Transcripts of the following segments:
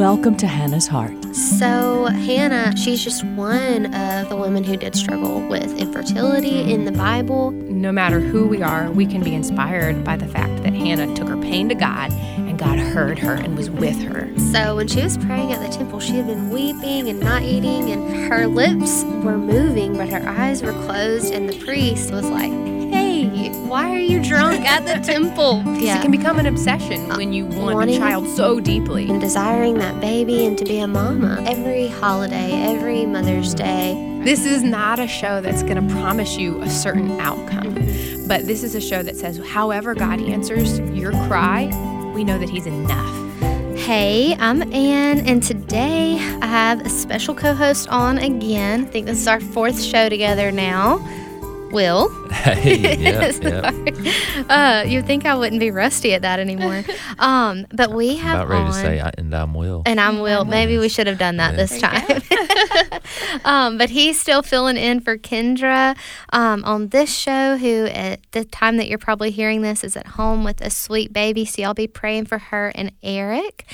Welcome to Hannah's Heart. So, Hannah, she's just one of the women who did struggle with infertility in the Bible. No matter who we are, we can be inspired by the fact that Hannah took her pain to God and God heard her and was with her. So, when she was praying at the temple, she had been weeping and not eating, and her lips were moving, but her eyes were closed, and the priest was like, Why are you drunk at the temple? It can become an obsession uh, when you want Wanting- a child so deeply. and desiring that baby and to be a mama. Every holiday, every Mother's Day, This is not a show that's going to promise you a certain outcome, but this is a show that says, however God answers your cry, we know that He's enough. Hey, I'm Ann, and today I have a special co host on again. I think this is our fourth show together now. Will. Hey, yeah, yeah. Uh, you'd think I wouldn't be rusty at that anymore. Um, but we have About ready on, to say, I, and I'm Will. and I'm Will. Maybe we should have done that Yeah. this time. um, but he's still filling in for Kendra um, on this show, who at the time that you're probably hearing this is at home with a sweet baby. So y'all be praying for her and Eric.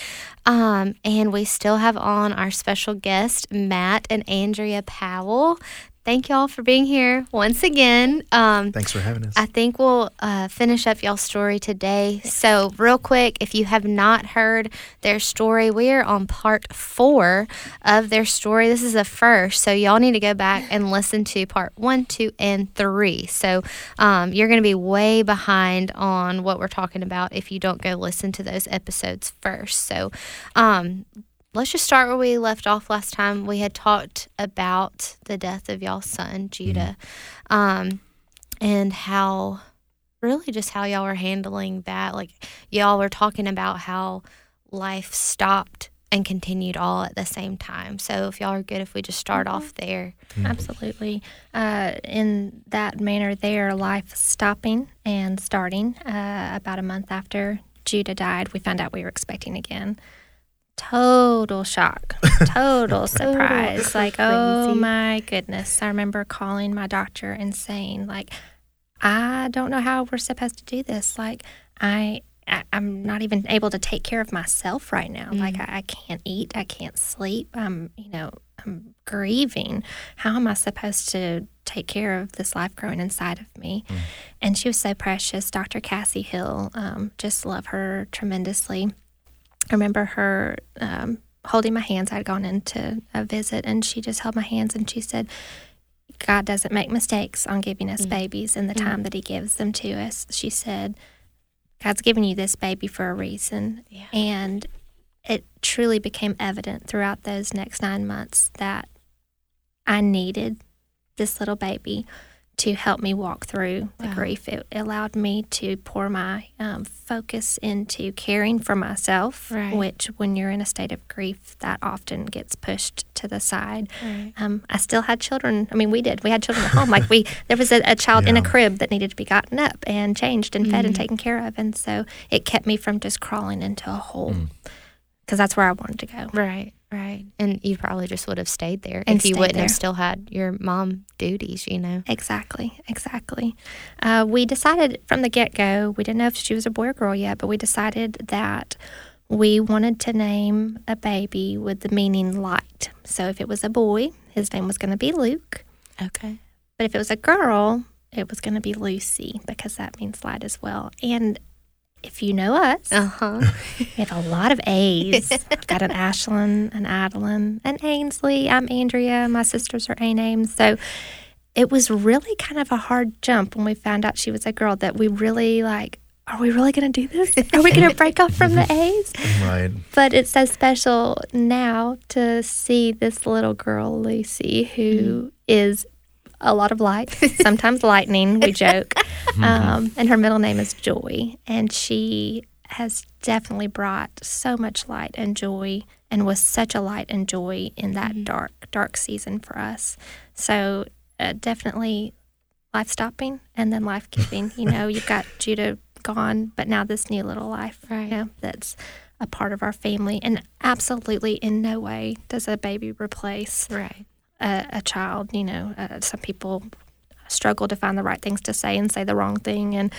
Um, and we still have on our special guest, Matt and Andrea Powell. Thank y'all for being here once again. Um, Thanks for having us. I think we'll uh, finish up y'all's story today. So, real quick, if you have not heard their story, we are on part four of their story. This is the first, so y'all need to go back and listen to part one, two, and three. So, um, you're going to be way behind on what we're talking about if you don't go listen to those episodes first. So, um, let's just start where we left off last time. We had talked about the death of y'all's son, Judah, um, and how really just how y'all were handling that. Like, y'all were talking about how life stopped and continued all at the same time. So, if y'all are good, if we just start off there. Absolutely. Uh, in that manner, there, life stopping and starting. Uh, about a month after Judah died, we found out we were expecting again. Total shock, total surprise. Like, oh my goodness. I remember calling my doctor and saying, like, I don't know how we're supposed to do this. Like, I. I- I'm not even able to take care of myself right now. Like I, I can't eat, I can't sleep. I'm, you know, I'm grieving. How am I supposed to take care of this life growing inside of me? And she was so precious. Dr. Cassie Hill, um, just love her tremendously. I remember her um, holding my hands. I'd gone into a visit and she just held my hands and she said, God doesn't make mistakes on giving us babies in the time that He gives them to us. She said, God's given you this baby for a reason. Yeah. And it truly became evident throughout those next nine months that I needed this little baby to help me walk through the Wow. grief. It allowed me to pour my um, focus into caring for myself, Right. which, when you're in a state of grief, that often gets pushed to the side. Right. Um, I still had children. I mean, we did. We had children at home. Like we, there was a, a child in a crib that needed to be gotten up and changed and fed and Mhm. taken care of, and so it kept me from just crawling into a hole Mm. because that's where I wanted to go. Right, right. And you probably just would have stayed there And if you wouldn't there. have still had your mom duties, you know. Exactly, exactly. Uh, we decided from the get go, we didn't know if she was a boy or girl yet, but we decided that we wanted to name a baby with the meaning light. So if it was a boy, his name was going to be Luke. Okay. But if it was a girl, it was going to be Lucy because that means light as well. And if you know us, Uh huh. we have a lot of A's. I've got an Ashlyn, an Adeline, an Ainsley. I'm Andrea. My sisters are A names. So it was really kind of a hard jump when we found out she was a girl that we really like, are we really going to do this? Are we going to break off from the A's? right. But it's so special now to see this little girl, Lucy, who is a lot of light, sometimes lightning, we joke. Um, and her middle name is Joy. And she has definitely brought so much light and joy and was such a light and joy in that dark, dark season for us. So uh, definitely life stopping and then life giving. you know, you've got Judah gone, but now this new little life, Right. you know, that's a part of our family. And absolutely in no way does a baby replace Right. A, a child. You know, uh, some people struggle to find the right things to say and say the wrong thing, and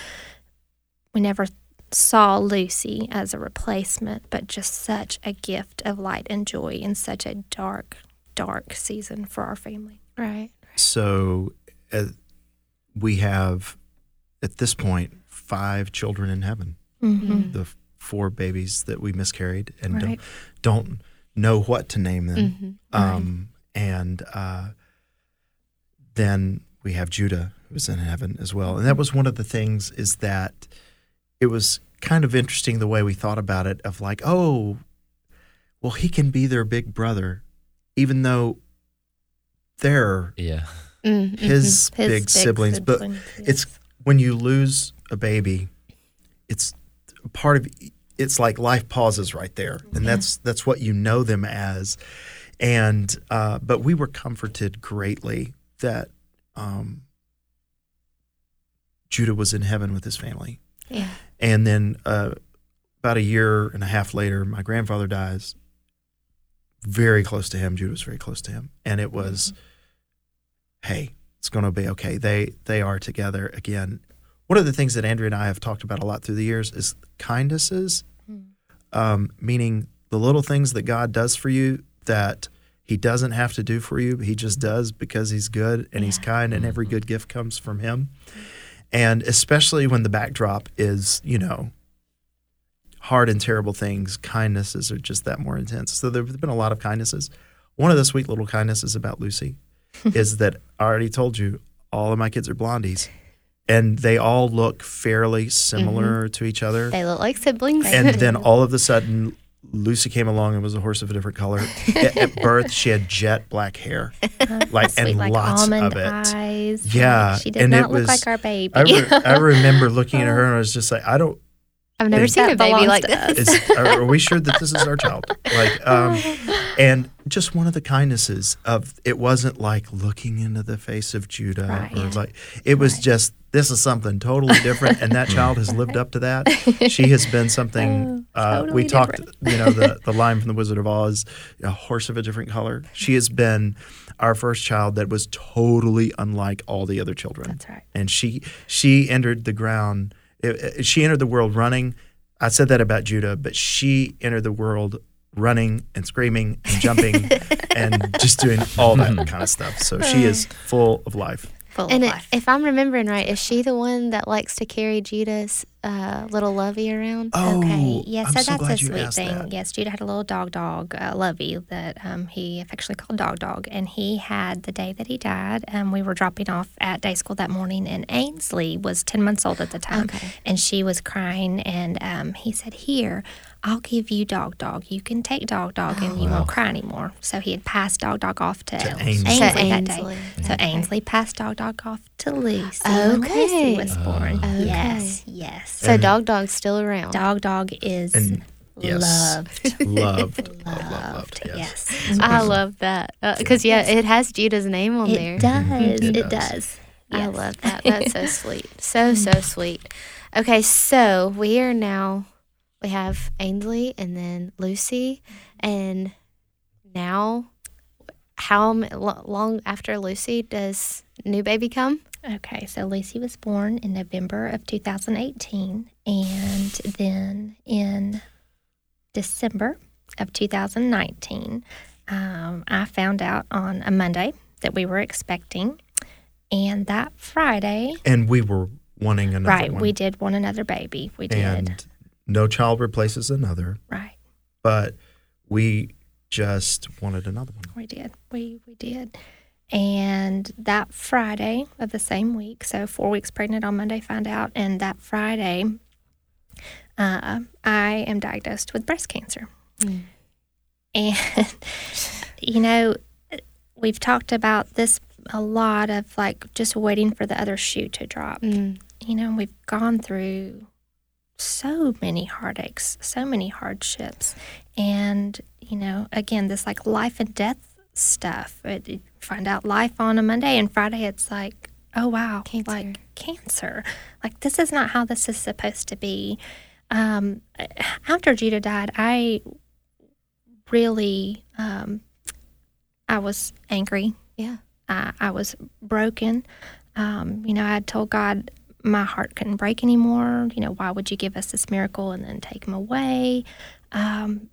we never saw Lucy as a replacement, but just such a gift of light and joy in such a dark, dark season for our family. Right. So uh, we have, at this point, five children in heaven. Mm-hmm. The four babies that we miscarried and Right. don't, don't know what to name them. Mm-hmm. Um, and uh, then we have Judah, who's in heaven as well. And that was one of the things is that it was kind of interesting the way we thought about it of like, oh, well, he can be their big brother, even though they're Yeah. Mm-hmm. his, big, siblings. But it's when you lose a baby, it's part of it's like life pauses right there, and that's that's what you know them as. And uh, but we were comforted greatly that um, Judah was in heaven with his family, Yeah. and then uh, about a year and a half later, my grandfather dies. Very close to him, Judah was very close to him, and it was, hey, it's going to be okay. They they are together again. One of the things that Andrea and I have talked about a lot through the years is kindnesses, um, meaning the little things that God does for you that He doesn't have to do for you. He just mm-hmm. does because He's good and He's kind, and every mm-hmm. good gift comes from Him. And especially when the backdrop is, you know, hard and terrible things, kindnesses are just that more intense. So there have been a lot of kindnesses. One of the sweet little kindnesses about Lucy is that I already told you all of my kids are blondies, and they all look fairly similar mm-hmm. to each other. They look like siblings. And then all of a sudden, Lucy came along and was a horse of a different color. at, at birth, she had jet black hair, like Sweet, and like lots of it. eyes. Yeah, she did and it not look was- like our baby. I, re- I remember looking at her and I was just like, I don't. I've never seen a baby like to this. Are, are we sure that this is our child? Like, um, and just one of the kindnesses of it wasn't like looking into the face of Judah or Right. like it was just this is something totally different, and that child has lived up to that. She has been something. uh, we totally talked, you know, the the line from the Wizard of Oz, a horse of a different color. She has been our first child that was totally unlike all the other children That's right. and she she entered the ground it- it- she entered the world running i said that about judah but she entered the world running and screaming and jumping and just doing all that kind of stuff so she is full of life Full And of it, life. if I'm remembering right, is she the one that likes to carry Judah's uh, little Lovey around? oh okay. Yes, I'm so so that's glad a sweet thing. that. Yes, Judah had a little dog dog, uh, Lovey, that um, he affectionately called Dog Dog. And he had the day that he died, um, we were dropping off at day school that morning, and Ainsley was 10 months old at the time. Okay. And she was crying, and um, he said, Here, I'll give you Dog Dog. You can take Dog Dog, and you oh, won't cry anymore. So he had passed Dog Dog off to, Ainsley. Ainsley, To that Ainsley. day. So Ainsley passed Dog Dog off to Lucy. when Okay. Lucy was oh. born. Okay. Yes, yes. So Dog Dog's still around. Dog Dog is And yes. loved. loved loved loved, Loved. loved yes, Yes. I love that uh, because yeah, it has Judah's name on there. It does. Mm-hmm. It It, does. does. I love that. That's so sweet. So so sweet. Okay, so we are now we have Ainsley and then Lucy, and now how long after Lucy does new baby come? Okay, so Lucy was born in November of 2018, and then in December of 2019, um, I found out on a Monday that we were expecting, and that Friday, and we were wanting another baby. right, one we did want another baby. We did, and no child replaces another right. but we just wanted another one We did. We we did. And that Friday of the same week, so four weeks pregnant on Monday, find out, and that Friday, uh, I am diagnosed with breast cancer. And you know, we've talked about this a lot of like just waiting for the other shoe to drop. Mm. You know, we've gone through so many heartaches, so many hardships. And, you know, again, this like life and death stuff. It, you find out life on a Monday and Friday, it's like, oh, wow, Cancer. like cancer. Like, this is not how this is supposed to be. Um, after Judah died, I really, um, I was angry. Yeah. I, I was broken. Um, you know, I had told God my heart couldn't break anymore. You know, why would you give us this miracle and then take him away? Um,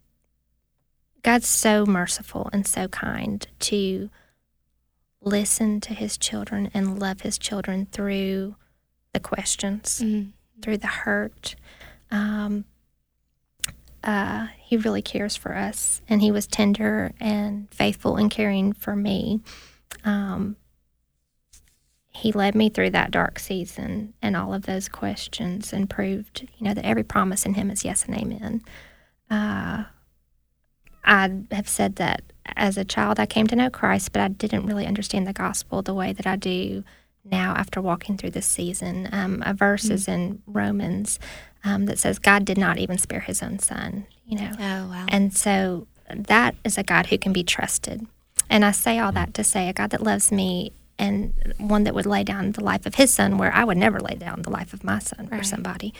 God's so merciful and so kind to listen to his children and love his children through the questions, Mm. through the hurt. Um, uh, he really cares for us, and he was tender and faithful and caring for me. Um, he led me through that dark season and all of those questions and proved, you know, that every promise in him is yes and amen. Uh, I have said that as a child, I came to know Christ, but I didn't really understand the gospel the way that I do now after walking through this season. Um, a verse is in Romans um, that says, God did not even spare his own son, you know. Oh wow. And so that is a God who can be trusted. And I say all that to say a God that loves me and one that would lay down the life of his son where I would never lay down the life of my son for Right. somebody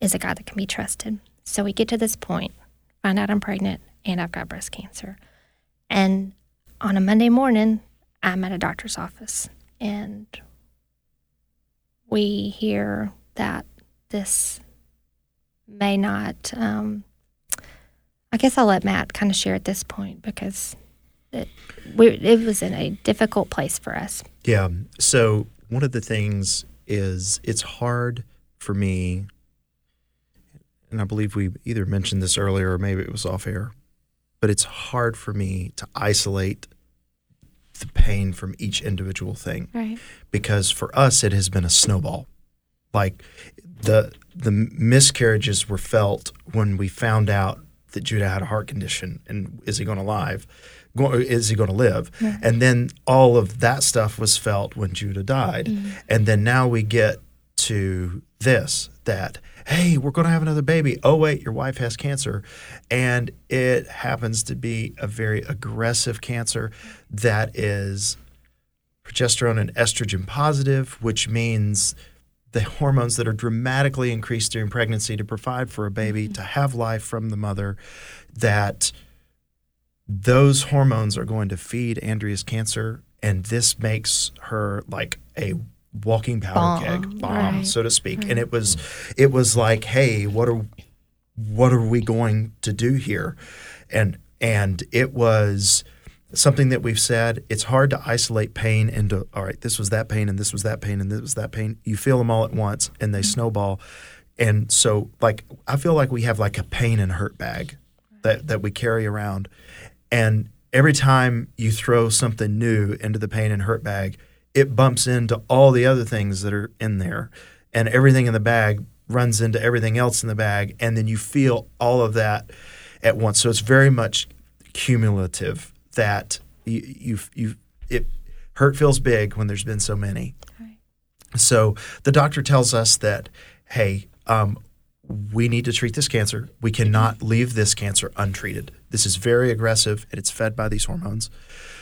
is a guy that can be trusted. So we get to this point, find out I'm pregnant and I've got breast cancer. And on a Monday morning, I'm at a doctor's office and we hear that this may not um, I guess I'll let Matt kind of share at this point because it, we, it was in a difficult place for us. Yeah. So one of the things is it's hard for me, and I believe we either mentioned this earlier or maybe it was off air, but it's hard for me to isolate the pain from each individual thing right. because for us it has been a snowball. Like the the miscarriages were felt when we found out that Judah had a heart condition and is he going to live? Go- Is he going to live? And then all of that stuff was felt when Judah died. Mm-hmm. And then now we get to this that hey, we're going to have another baby. Oh wait, your wife has cancer and it happens to be a very aggressive cancer that is progesterone and estrogen positive, which means the hormones that are dramatically increased during pregnancy to provide for a baby, mm-hmm. to have life from the mother, that those hormones are going to feed Andrea's cancer. And this makes her like a walking powder Bomb, keg, bomb, right, so to speak. And it was, it was like, hey, what are, what are we going to do here? And and it was something that we've said. It's hard to isolate pain into all right. This was that pain, and this was that pain, and this was that pain. You feel them all at once, and they mm-hmm. snowball. And so, like, I feel like we have like a pain and hurt bag that that we carry around, and every time you throw something new into the pain and hurt bag, it bumps into all the other things that are in there, and everything in the bag runs into everything else in the bag, and then you feel all of that at once. So it's very much cumulative that you you you it hurt feels big when there's been so many. So the doctor tells us that hey, um, we need to treat this cancer. We cannot leave this cancer untreated. This is very aggressive, and it's fed by these hormones.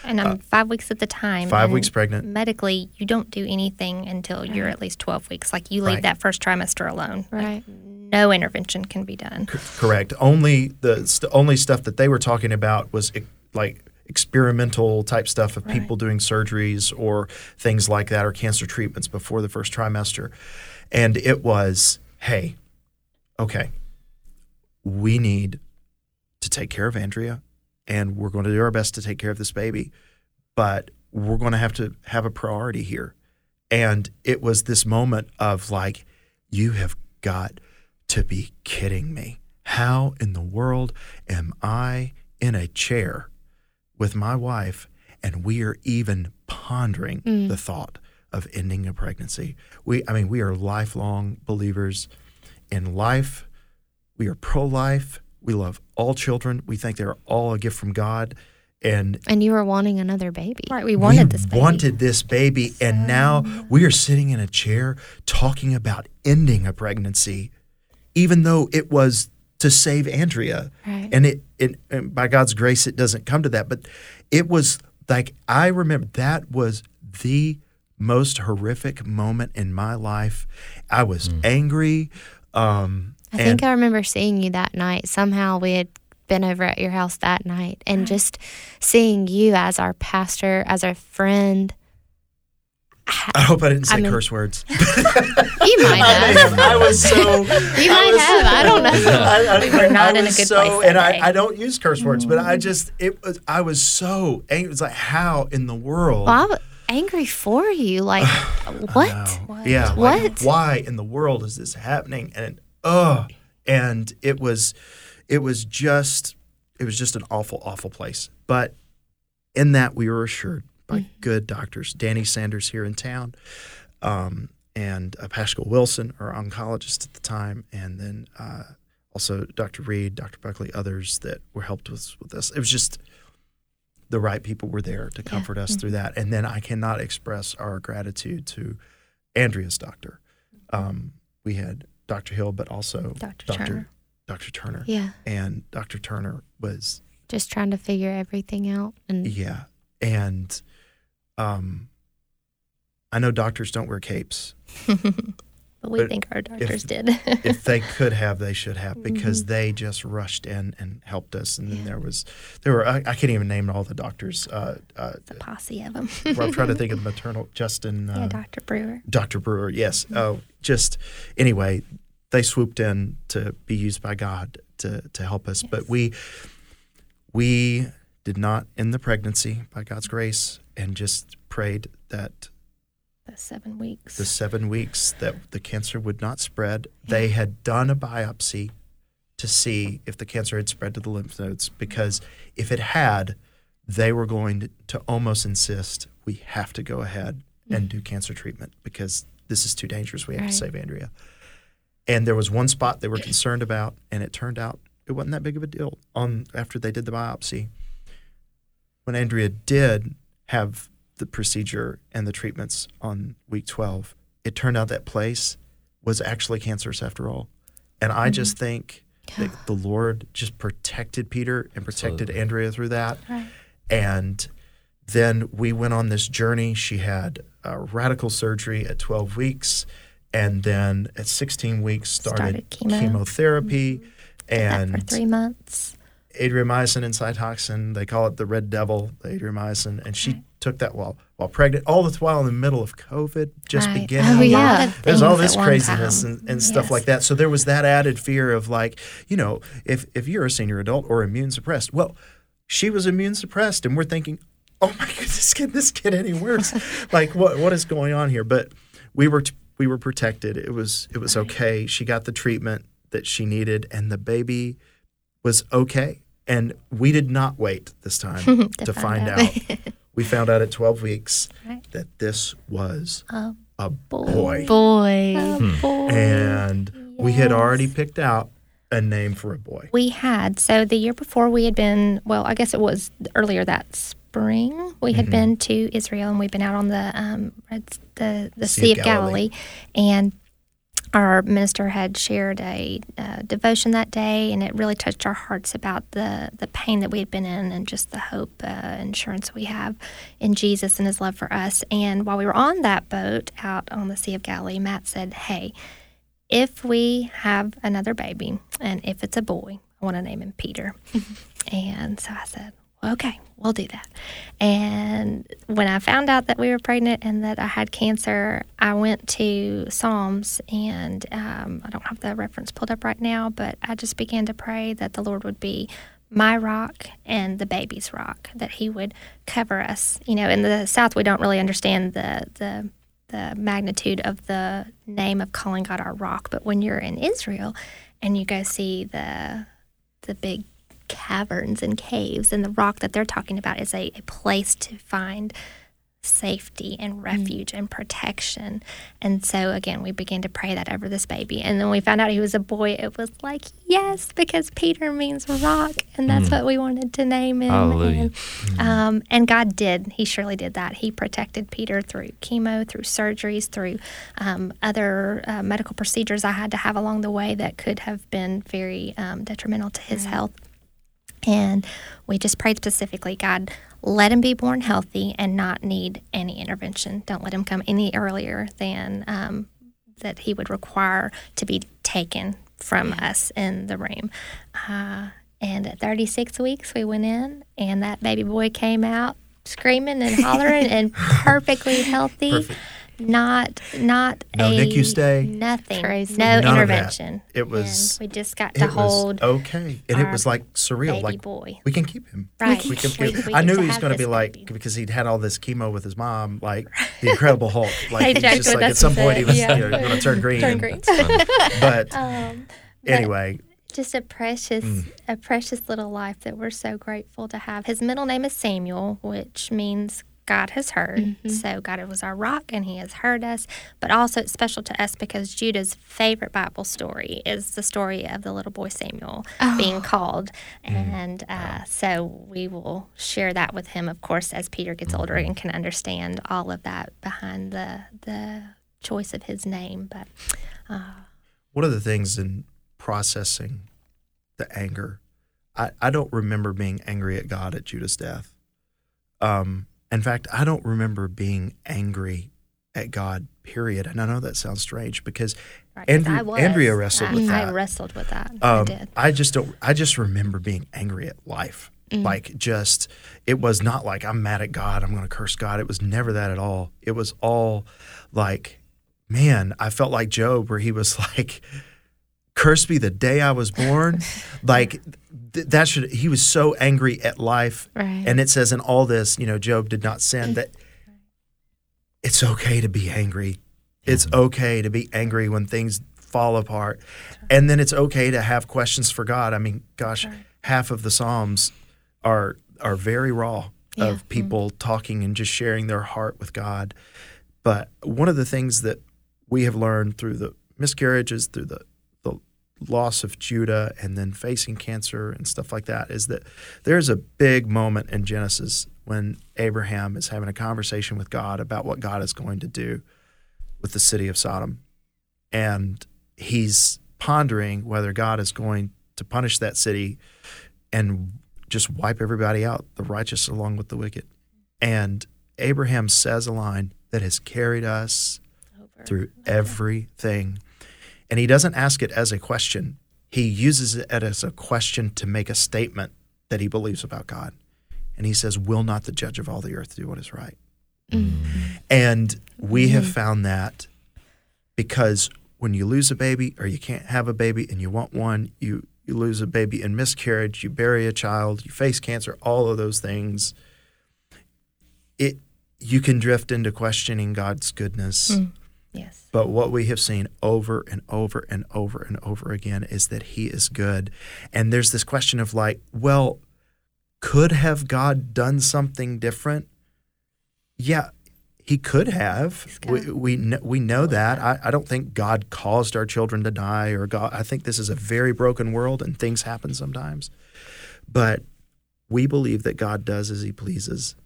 And I'm five weeks at the time. five weeks pregnant. Medically, you don't do anything until you're at least 12 weeks. Like you leave Right. that first trimester alone. Like, Right. no intervention can be done. Correct. Only the st- only stuff that they were talking about was e- like experimental type stuff of people doing surgeries or things like that or cancer treatments before the first trimester. And it was, hey, okay, we need to take care of Andrea and we're going to do our best to take care of this baby, but we're going to have to have a priority here. And it was this moment of like, you have got to be kidding me. How in the world am I in a chair with my wife and we are even pondering mm. the thought of ending a pregnancy? We I mean we are lifelong believers in life. We are pro-life. We love all children. We think they're all a gift from God and And you were wanting another baby. Right. We wanted we this baby. wanted this baby, and now we are sitting in a chair talking about ending a pregnancy, even though it was to save Andrea. Right. And it, it and by God's grace, it doesn't come to that. But it was like I remember that was the most horrific moment in my life. I was mm. angry. Um, I and think I remember seeing you that night. Somehow we had been over at your house that night and just seeing you as our pastor, as our friend. I hope I didn't say I mean- curse words. You might have. I was so. You might have. I don't know. I, I, We were not I in a was good so, place that and I. I don't use curse words, but I just it was I was so angry. It was like how in the world? Well, I was angry for you. Like, what? No. Yeah. like, What? why in the world is this happening? And oh, and it was, it was just, it was just an awful, awful place. But in that, we were assured by good doctors, Danny Sanders here in town, um, and uh, Pascal Wilson, our oncologist at the time, and then uh, also Dr. Reed, Dr. Buckley, others that were helped us with this. It was just the right people were there to comfort us through that. And then I cannot express our gratitude to Andrea's doctor. Um, we had Dr. Hill, but also Dr. Dr. Turner. Dr. Turner. Yeah. And Dr. Turner was Just trying to figure everything out. And yeah, and um, I know doctors don't wear capes. But we But think our doctors if- did. If they could have, they should have because Mm-hmm. they just rushed in and helped us. And then there was, there were I, I can't even name all the doctors. Uh, uh, a posse of them. I'm trying to think of the maternal Justin. Uh, yeah, Dr. Brewer. Dr. Brewer, yes. Oh, just anyway, they swooped in to be used by God to to help us. But we we did not end the pregnancy by God's grace and just prayed that The seven weeks. the seven weeks that the cancer would not spread. They had done a biopsy to see if the cancer had spread to the lymph nodes because if it had, they were going to, to almost insist we have to go ahead mm. and do cancer treatment because this is too dangerous. We have Right. to save Andrea. And there was one spot they were concerned about, and it turned out it wasn't that big of a deal. On after they did the biopsy, when Andrea did have the procedure and the treatments on week 12, it turned out that place was actually cancerous after all. And I just mm-hmm. think that the Lord just protected Peter and protected Absolutely. Andrea through that. Right. And then we went on this journey. She had a radical surgery at 12 weeks. And then at 16 weeks, started, Started chemo. chemotherapy. Mm-hmm. that And for three months. adriamycin and Cytoxan. They call it the red devil, the adriamycin, and she took that while while pregnant, all the while in the middle of COVID, just Right. beginning. Oh, yeah. There's all this craziness time. and, and stuff like that. So there was that added fear of like, you know, if if you're a senior adult or immune suppressed, well, she was immune suppressed, and we're thinking, oh my goodness, can this get any worse? like what what is going on here? But we were t- we were protected. It was it was okay. She got the treatment that she needed, and the baby was okay. And we did not wait this time to, find, find out. out. We found out at 12 weeks Right. that this was A a boy. boy. boy. A boy. And we had already picked out a name for a boy. We had. So the year before, we had been, well, I guess it was earlier that spring, we Mm-hmm. had been to Israel and we'd been out on the, um, the, the Sea Sea, of of Galilee. Galilee. And our minister had shared a uh, devotion that day, and it really touched our hearts about the, the pain that we had been in and just the hope uh, and assurance we have in Jesus and his love for us. And while we were on that boat out on the Sea of Galilee, Matt said, Hey, if we have another baby and if it's a boy, I want to name him Peter. and so I said, okay, we'll do that. And when I found out that we were pregnant and that I had cancer, I went to Psalms and um, I don't have the reference pulled up right now, but I just began to pray that the Lord would be my rock and the baby's rock, that He would cover us. You know, in the South, we don't really understand the, the the magnitude of the name of calling God our rock. But when you're in Israel and you go see the the big caverns and caves and the rock that they're talking about is a, a place to find safety and refuge and protection. And so again, we began to pray that over this baby. And then we found out he was a boy. It was like, yes, because Peter means rock. And that's what we wanted to name him. Hallelujah. And, um, and God did. He surely did that. He protected Peter through chemo, through surgeries, through um, other uh, medical procedures I had to have along the way that could have been very um, detrimental to his health. And we just prayed specifically, God, let him be born healthy and not need any intervention. Don't let him come any earlier than um, that he would require to be taken from us in the room. Uh, and at 36 weeks, we went in, and that baby boy came out screaming and hollering and perfectly healthy. Perfect. Not not No a NICU stay. nothing, Crazy. no None intervention. It was- And we just got to hold okay, and it was like surreal. baby Like boy. we can keep him. Right. We can We- keep. we I knew he was going to be like baby. because he'd had all this chemo with his mom, like the Incredible Hulk. Like I he's just like at some with point he was yeah. you know, going to turn green. Turn and- green. But Um, but anyway, just a precious Mm. a precious little life that we're so grateful to have. His middle name is Samuel, which means God has heard. Mm-hmm. So God was our rock and he has heard us. But also it's special to us because Judah's favorite Bible story is the story of the little boy Samuel Oh. being called. Mm. And uh, so we will share that with him, of course, as Peter gets older Mm-hmm. and can understand all of that behind the the choice of his name. But one of the things in processing the anger, I, I don't remember being angry at God at Judah's death. Um, in fact, I don't remember being angry at God. Period. And I know that sounds strange because right, Andrew- I Andrea wrestled I, with that. I wrestled with that. I um, did. I just don't. I just remember being angry at life. Like just, it was not like I'm mad at God. I'm going to curse God. It was never that at all. It was all like, man, I felt like Job, where he was like, "Curse be the day I was born." like th- that should. He was so angry at life, Right. and it says in all this, you know, Job did not sin. That it's okay to be angry. It's mm-hmm. okay to be angry when things fall apart. And then it's okay to have questions for God. I mean, gosh, half of the Psalms are are very raw of mm-hmm. people talking and just sharing their heart with God. But one of the things that we have learned through the miscarriages, through the the loss of Judah and then facing cancer and stuff like that is that there's a big moment in Genesis when Abraham is having a conversation with God about what God is going to do with the city of Sodom. And he's pondering whether God is going to punish that city and just wipe everybody out, the righteous along with the wicked. And Abraham says a line that has carried us through oh, everything. And he doesn't ask it as a question, he uses it as a question to make a statement that he believes about God. And he says, Will not the judge of all the earth do what is right? Mm. And we have mm. found that because when you lose a baby or you can't have a baby and you want one, you, you lose a baby in miscarriage, you bury a child, you face cancer, all of those things, it you can drift into questioning God's goodness. Mm. Yes. But what we have seen over and over and over and over again is that He is good. And there's this question of like, well, could have God done something different? Yeah, He could have. We we know, we know that. I, I don't think God caused our children to die, or God. I think this is a very broken world, and things happen sometimes. But we believe that God does as He pleases,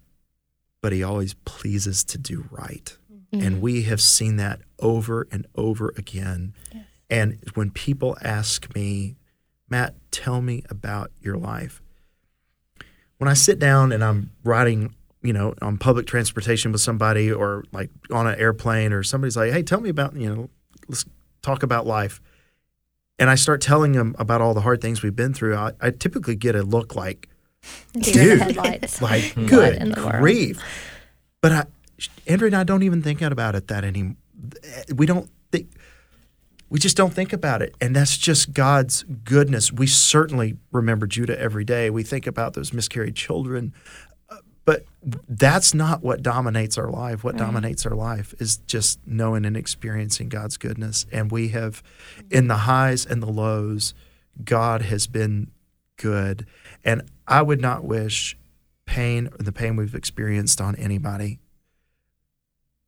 but He always pleases to do right. And mm. we have seen that over and over again. And when people ask me, Matt, tell me about your life. When I sit down and I'm riding, you know, on public transportation with somebody or like on an airplane or somebody's like, hey, tell me about, you know, let's talk about life. And I start telling them about all the hard things we've been through. I, I typically get a look like, Dude. like, good in the world? grief. But I, Andrea and I don't even think about it that anymore. We don't think, we just don't think about it. And that's just God's goodness. We certainly remember Judah every day. We think about those miscarried children. Uh, But that's not what dominates our life. What dominates our life is just knowing and experiencing God's goodness. And we have, in the highs and the lows, God has been good. And I would not wish pain or the pain we've experienced on anybody.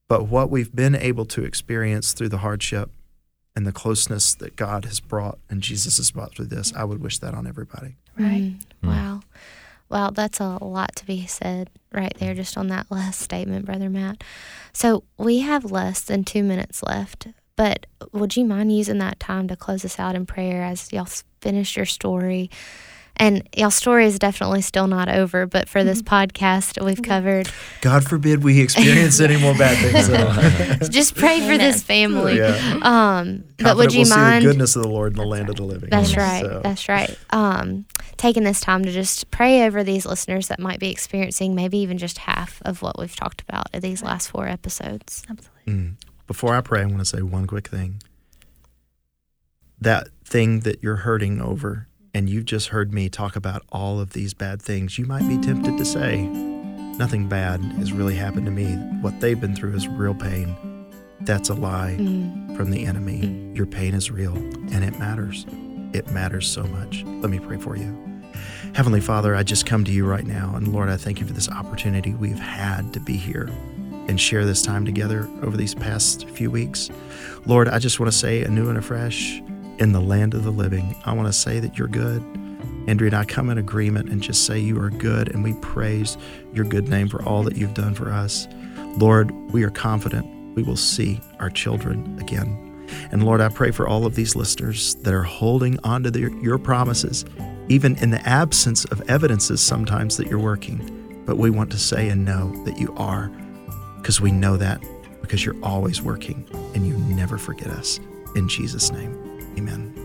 But what we've been able to experience through the hardship and the closeness that God has brought and Jesus has brought through this, I would wish that on everybody. Right. Mm, Wow. Wow, that's a lot to be said right there, just on that last statement, Brother Matt. So we have less than two minutes left, but would you mind using that time to close us out in prayer as y'all finish your story? And y'all story is definitely still not over, but for this podcast, we've covered. God forbid we experience any more bad things. though. Just pray for this family. Yeah. Um, but would Confident you we'll mind? see the goodness of the Lord in the land of the living. That's right. So, That's right. Um, taking this time to just pray over these listeners that might be experiencing maybe even just half of what we've talked about in these last four episodes. Absolutely. Mm. Before I pray, I want to say one quick thing. That thing that you're hurting over, and you've just heard me talk about all of these bad things, you might be tempted to say, Nothing bad has really happened to me. What they've been through is real pain. That's a lie Mm. from the enemy. Your pain is real, and it matters. It matters so much. Let me pray for you. Heavenly Father, I just come to you right now. And Lord, I thank you for this opportunity we've had to be here and share this time together over these past few weeks. Lord, I just want to say anew and afresh in the land of the living, I want to say that you're good. Andrea and I come in agreement and just say you are good, and we praise your good name for all that you've done for us. Lord, we are confident we will see our children again. And Lord, I pray for all of these listeners that are holding on to their, your promises, even in the absence of evidences sometimes that you're working. But we want to say and know that you are, because we know that because you're always working and you never forget us. In Jesus' name, amen.